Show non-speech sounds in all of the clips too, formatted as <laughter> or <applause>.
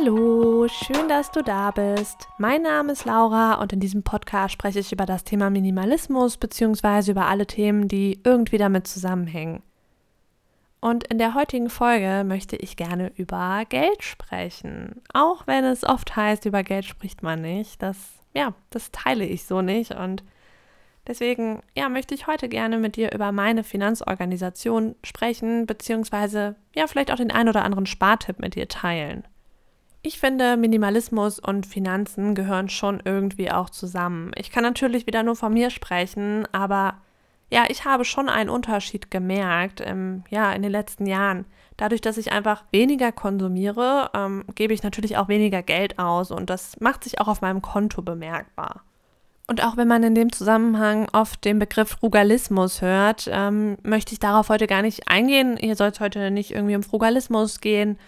Hallo, schön, dass du da bist. Mein Name ist Laura und in diesem Podcast spreche ich über das Thema Minimalismus bzw. über alle Themen, die irgendwie damit zusammenhängen. Und in der heutigen Folge möchte ich gerne über Geld sprechen. Auch wenn es oft heißt, über Geld spricht man nicht. Das, ja, das teile ich so nicht. Und deswegen, ja, möchte ich heute gerne mit dir über meine Finanzorganisation sprechen, beziehungsweise, ja, vielleicht auch den ein oder anderen Spartipp mit dir teilen. Ich finde, Minimalismus und Finanzen gehören schon irgendwie auch zusammen. Ich kann natürlich wieder nur von mir sprechen, aber ja, ich habe schon einen Unterschied gemerkt, im, ja, in den letzten Jahren. Dadurch, dass ich einfach weniger konsumiere, ähm, gebe ich natürlich auch weniger Geld aus und das macht sich auch auf meinem Konto bemerkbar. Und auch wenn man in dem Zusammenhang oft den Begriff Frugalismus hört, ähm, möchte ich darauf heute gar nicht eingehen. Hier soll es heute nicht irgendwie um Frugalismus gehen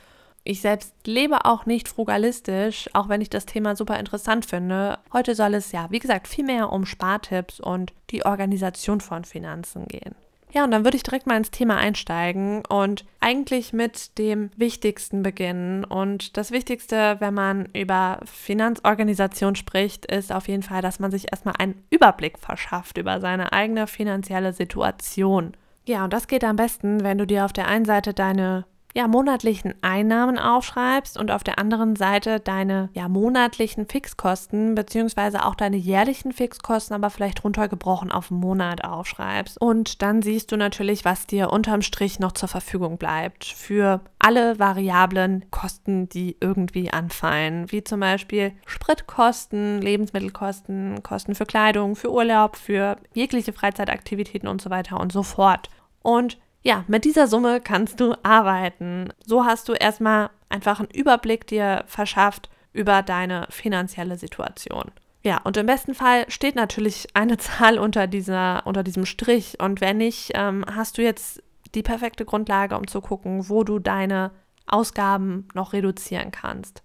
ich selbst lebe auch nicht frugalistisch, auch wenn ich das Thema super interessant finde. Heute soll es ja, wie gesagt, viel mehr um Spartipps und die Organisation von Finanzen gehen. Ja, und dann würde ich direkt mal ins Thema einsteigen und eigentlich mit dem Wichtigsten beginnen. Und das Wichtigste, wenn man über Finanzorganisation spricht, ist auf jeden Fall, dass man sich erstmal einen Überblick verschafft über seine eigene finanzielle Situation. Ja, und das geht am besten, wenn du dir auf der einen Seite deine ja, monatlichen Einnahmen aufschreibst und auf der anderen Seite deine ja, monatlichen Fixkosten beziehungsweise auch deine jährlichen Fixkosten, aber vielleicht runtergebrochen auf einen Monat aufschreibst. Und dann siehst du natürlich, was dir unterm Strich noch zur Verfügung bleibt für alle variablen Kosten, die irgendwie anfallen, wie zum Beispiel Spritkosten, Lebensmittelkosten, Kosten für Kleidung, für Urlaub, für jegliche Freizeitaktivitäten und so weiter und so fort. Und ja, mit dieser Summe kannst du arbeiten. So hast du erstmal einfach einen Überblick dir verschafft über deine finanzielle Situation. Ja, und im besten Fall steht natürlich eine <laughs> Zahl unter, dieser, unter diesem Strich. Und wenn nicht, ähm, hast du jetzt die perfekte Grundlage, um zu gucken, wo du deine Ausgaben noch reduzieren kannst.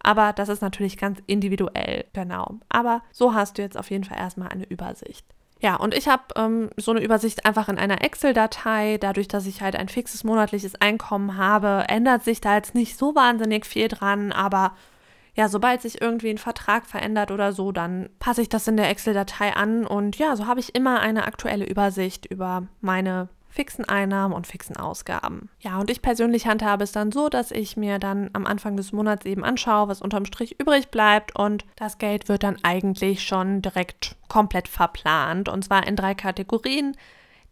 Aber das ist natürlich ganz individuell, genau. Aber so hast du jetzt auf jeden Fall erstmal eine Übersicht. Ja, und ich habe ähm, so eine Übersicht einfach in einer Excel-Datei. Dadurch, dass ich halt ein fixes monatliches Einkommen habe, ändert sich da jetzt nicht so wahnsinnig viel dran. Aber ja, sobald sich irgendwie ein Vertrag verändert oder so, dann passe ich das in der Excel-Datei an. Und ja, so habe ich immer eine aktuelle Übersicht über meine fixen Einnahmen und fixen Ausgaben. Ja, und ich persönlich handhabe es dann so, dass ich mir dann am Anfang des Monats eben anschaue, was unterm Strich übrig bleibt und das Geld wird dann eigentlich schon direkt komplett verplant und zwar in drei Kategorien.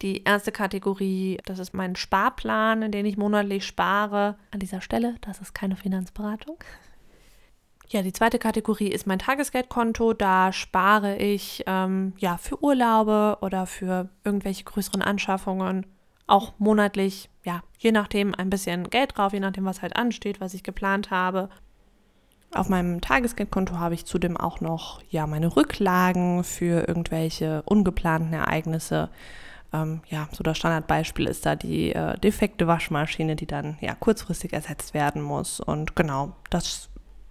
Die erste Kategorie, das ist mein Sparplan, in den ich monatlich spare. An dieser Stelle, das ist keine Finanzberatung. Ja, die zweite Kategorie ist mein Tagesgeldkonto. Da spare ich ähm, ja für Urlaube oder für irgendwelche größeren Anschaffungen auch monatlich, ja, je nachdem ein bisschen Geld drauf, je nachdem, was halt ansteht, was ich geplant habe. Auf meinem Tagesgeldkonto habe ich zudem auch noch ja meine Rücklagen für irgendwelche ungeplanten Ereignisse. Ähm, ja, so das Standardbeispiel ist da die äh, defekte Waschmaschine, die dann ja kurzfristig ersetzt werden muss. Und genau, das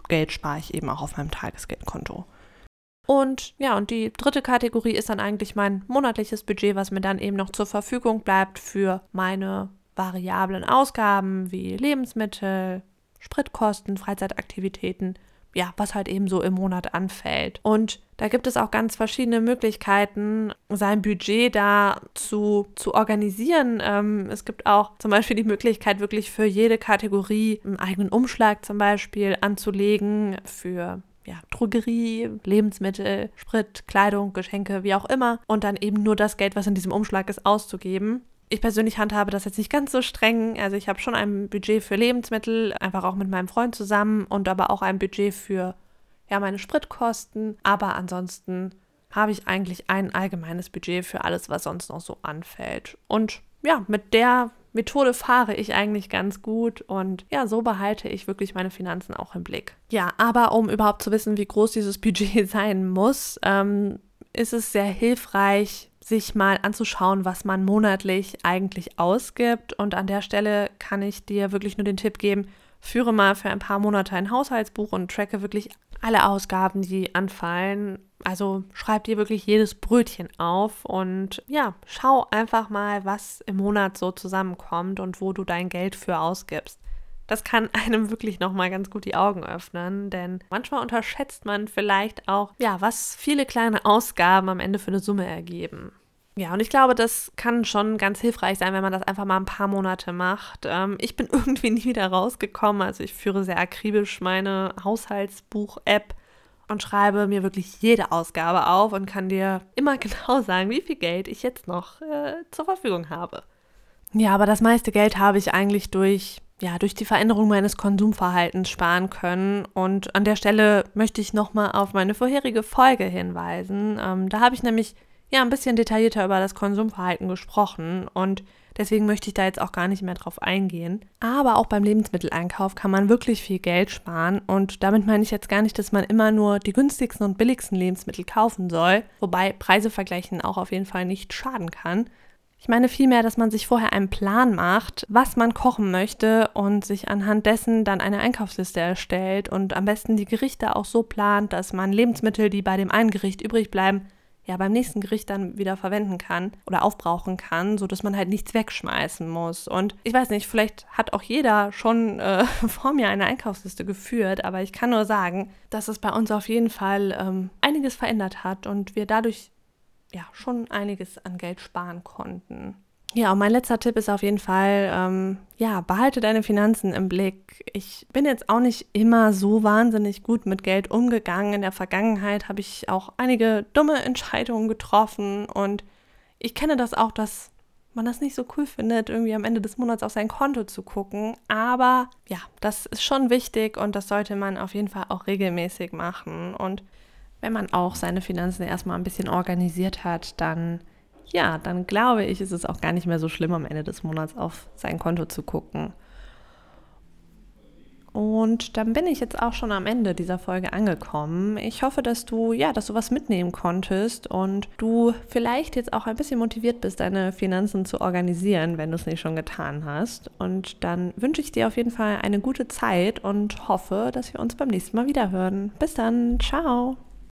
Geld spare ich eben auch auf meinem Tagesgeldkonto. Und ja, und die dritte Kategorie ist dann eigentlich mein monatliches Budget, was mir dann eben noch zur Verfügung bleibt für meine variablen Ausgaben wie Lebensmittel, Spritkosten, Freizeitaktivitäten ja, was halt eben so im Monat anfällt. Und da gibt es auch ganz verschiedene Möglichkeiten, sein Budget da zu, zu organisieren. Ähm, es gibt auch zum Beispiel die Möglichkeit, wirklich für jede Kategorie einen eigenen Umschlag zum Beispiel anzulegen, für ja, Drogerie, Lebensmittel, Sprit, Kleidung, Geschenke, wie auch immer. Und dann eben nur das Geld, was in diesem Umschlag ist, auszugeben ich persönlich handhabe das jetzt nicht ganz so streng. Also ich habe schon ein Budget für Lebensmittel, einfach auch mit meinem Freund zusammen und aber auch ein Budget für ja meine Spritkosten. Aber ansonsten habe ich eigentlich ein allgemeines Budget für alles, was sonst noch so anfällt. Und ja, mit der Methode fahre ich eigentlich ganz gut und ja, so behalte ich wirklich meine Finanzen auch im Blick. Ja, aber um überhaupt zu wissen, wie groß dieses Budget <laughs> sein muss, ähm, ist es sehr hilfreich, sich mal anzuschauen, was man monatlich eigentlich ausgibt. Und an der Stelle kann ich dir wirklich nur den Tipp geben, führe mal für ein paar Monate ein Haushaltsbuch und tracke wirklich alle Ausgaben, die anfallen. Also schreib dir wirklich jedes Brötchen auf und ja, schau einfach mal, was im Monat so zusammenkommt und wo du dein Geld für ausgibst. Das kann <laughs> einem wirklich nochmal ganz gut die Augen öffnen, denn manchmal unterschätzt man vielleicht auch, ja, was viele kleine Ausgaben am Ende für eine Summe ergeben. Ja, und ich glaube, das kann schon ganz hilfreich sein, wenn man das einfach mal ein paar Monate macht. Ähm, ich bin <laughs> irgendwie nie wieder rausgekommen. Also ich führe sehr akribisch meine Haushaltsbuch-App und schreibe mir wirklich jede Ausgabe auf und kann dir <laughs> immer genau sagen, wie viel Geld ich jetzt noch äh, zur Verfügung habe. Ja, aber das meiste Geld habe ich eigentlich durch ja, durch die Veränderung meines Konsumverhaltens sparen können. Und an der Stelle möchte ich nochmal auf meine vorherige Folge hinweisen. Ähm, da habe ich nämlich ja ein bisschen detaillierter über das Konsumverhalten gesprochen und deswegen möchte ich da jetzt auch gar nicht mehr drauf eingehen. Aber auch beim Lebensmitteleinkauf kann man wirklich viel Geld sparen und damit meine ich jetzt gar nicht, dass man immer nur die günstigsten und billigsten Lebensmittel kaufen soll, wobei Preise vergleichen auch auf jeden Fall nicht schaden kann. Ich meine vielmehr, dass man sich vorher einen Plan macht, was man kochen möchte und sich anhand dessen dann eine Einkaufsliste erstellt und am besten die Gerichte auch so plant, dass man Lebensmittel, die bei dem einen Gericht übrig bleiben, ja beim nächsten Gericht dann wieder verwenden kann oder aufbrauchen kann, sodass man halt nichts wegschmeißen muss. Und ich weiß nicht, vielleicht hat auch jeder schon äh, <laughs> vor mir eine Einkaufsliste geführt, aber ich kann nur sagen, dass es bei uns auf jeden Fall ähm, einiges verändert hat und wir dadurch ja schon einiges an Geld sparen konnten. Ja, und mein letzter Tipp ist auf jeden Fall, ähm, ja, behalte deine Finanzen im Blick. Ich bin jetzt auch nicht immer so wahnsinnig gut mit Geld umgegangen. In der Vergangenheit habe ich auch einige dumme Entscheidungen getroffen und ich kenne das auch, dass man das nicht so cool findet, irgendwie am Ende des Monats auf sein Konto zu gucken. Aber ja, das ist schon wichtig und das sollte man auf jeden Fall auch regelmäßig machen. Und wenn man auch seine Finanzen erstmal ein bisschen organisiert hat, dann ja, dann glaube ich, ist es auch gar nicht mehr so schlimm, am Ende des Monats auf sein Konto zu gucken. Und dann bin ich jetzt auch schon am Ende dieser Folge angekommen. Ich hoffe, dass du, ja, dass du was mitnehmen konntest und du vielleicht jetzt auch ein bisschen motiviert bist, deine Finanzen zu organisieren, wenn du es nicht schon getan hast. Und dann wünsche ich dir auf jeden Fall eine gute Zeit und hoffe, dass wir uns beim nächsten Mal wieder hören. Bis dann, ciao.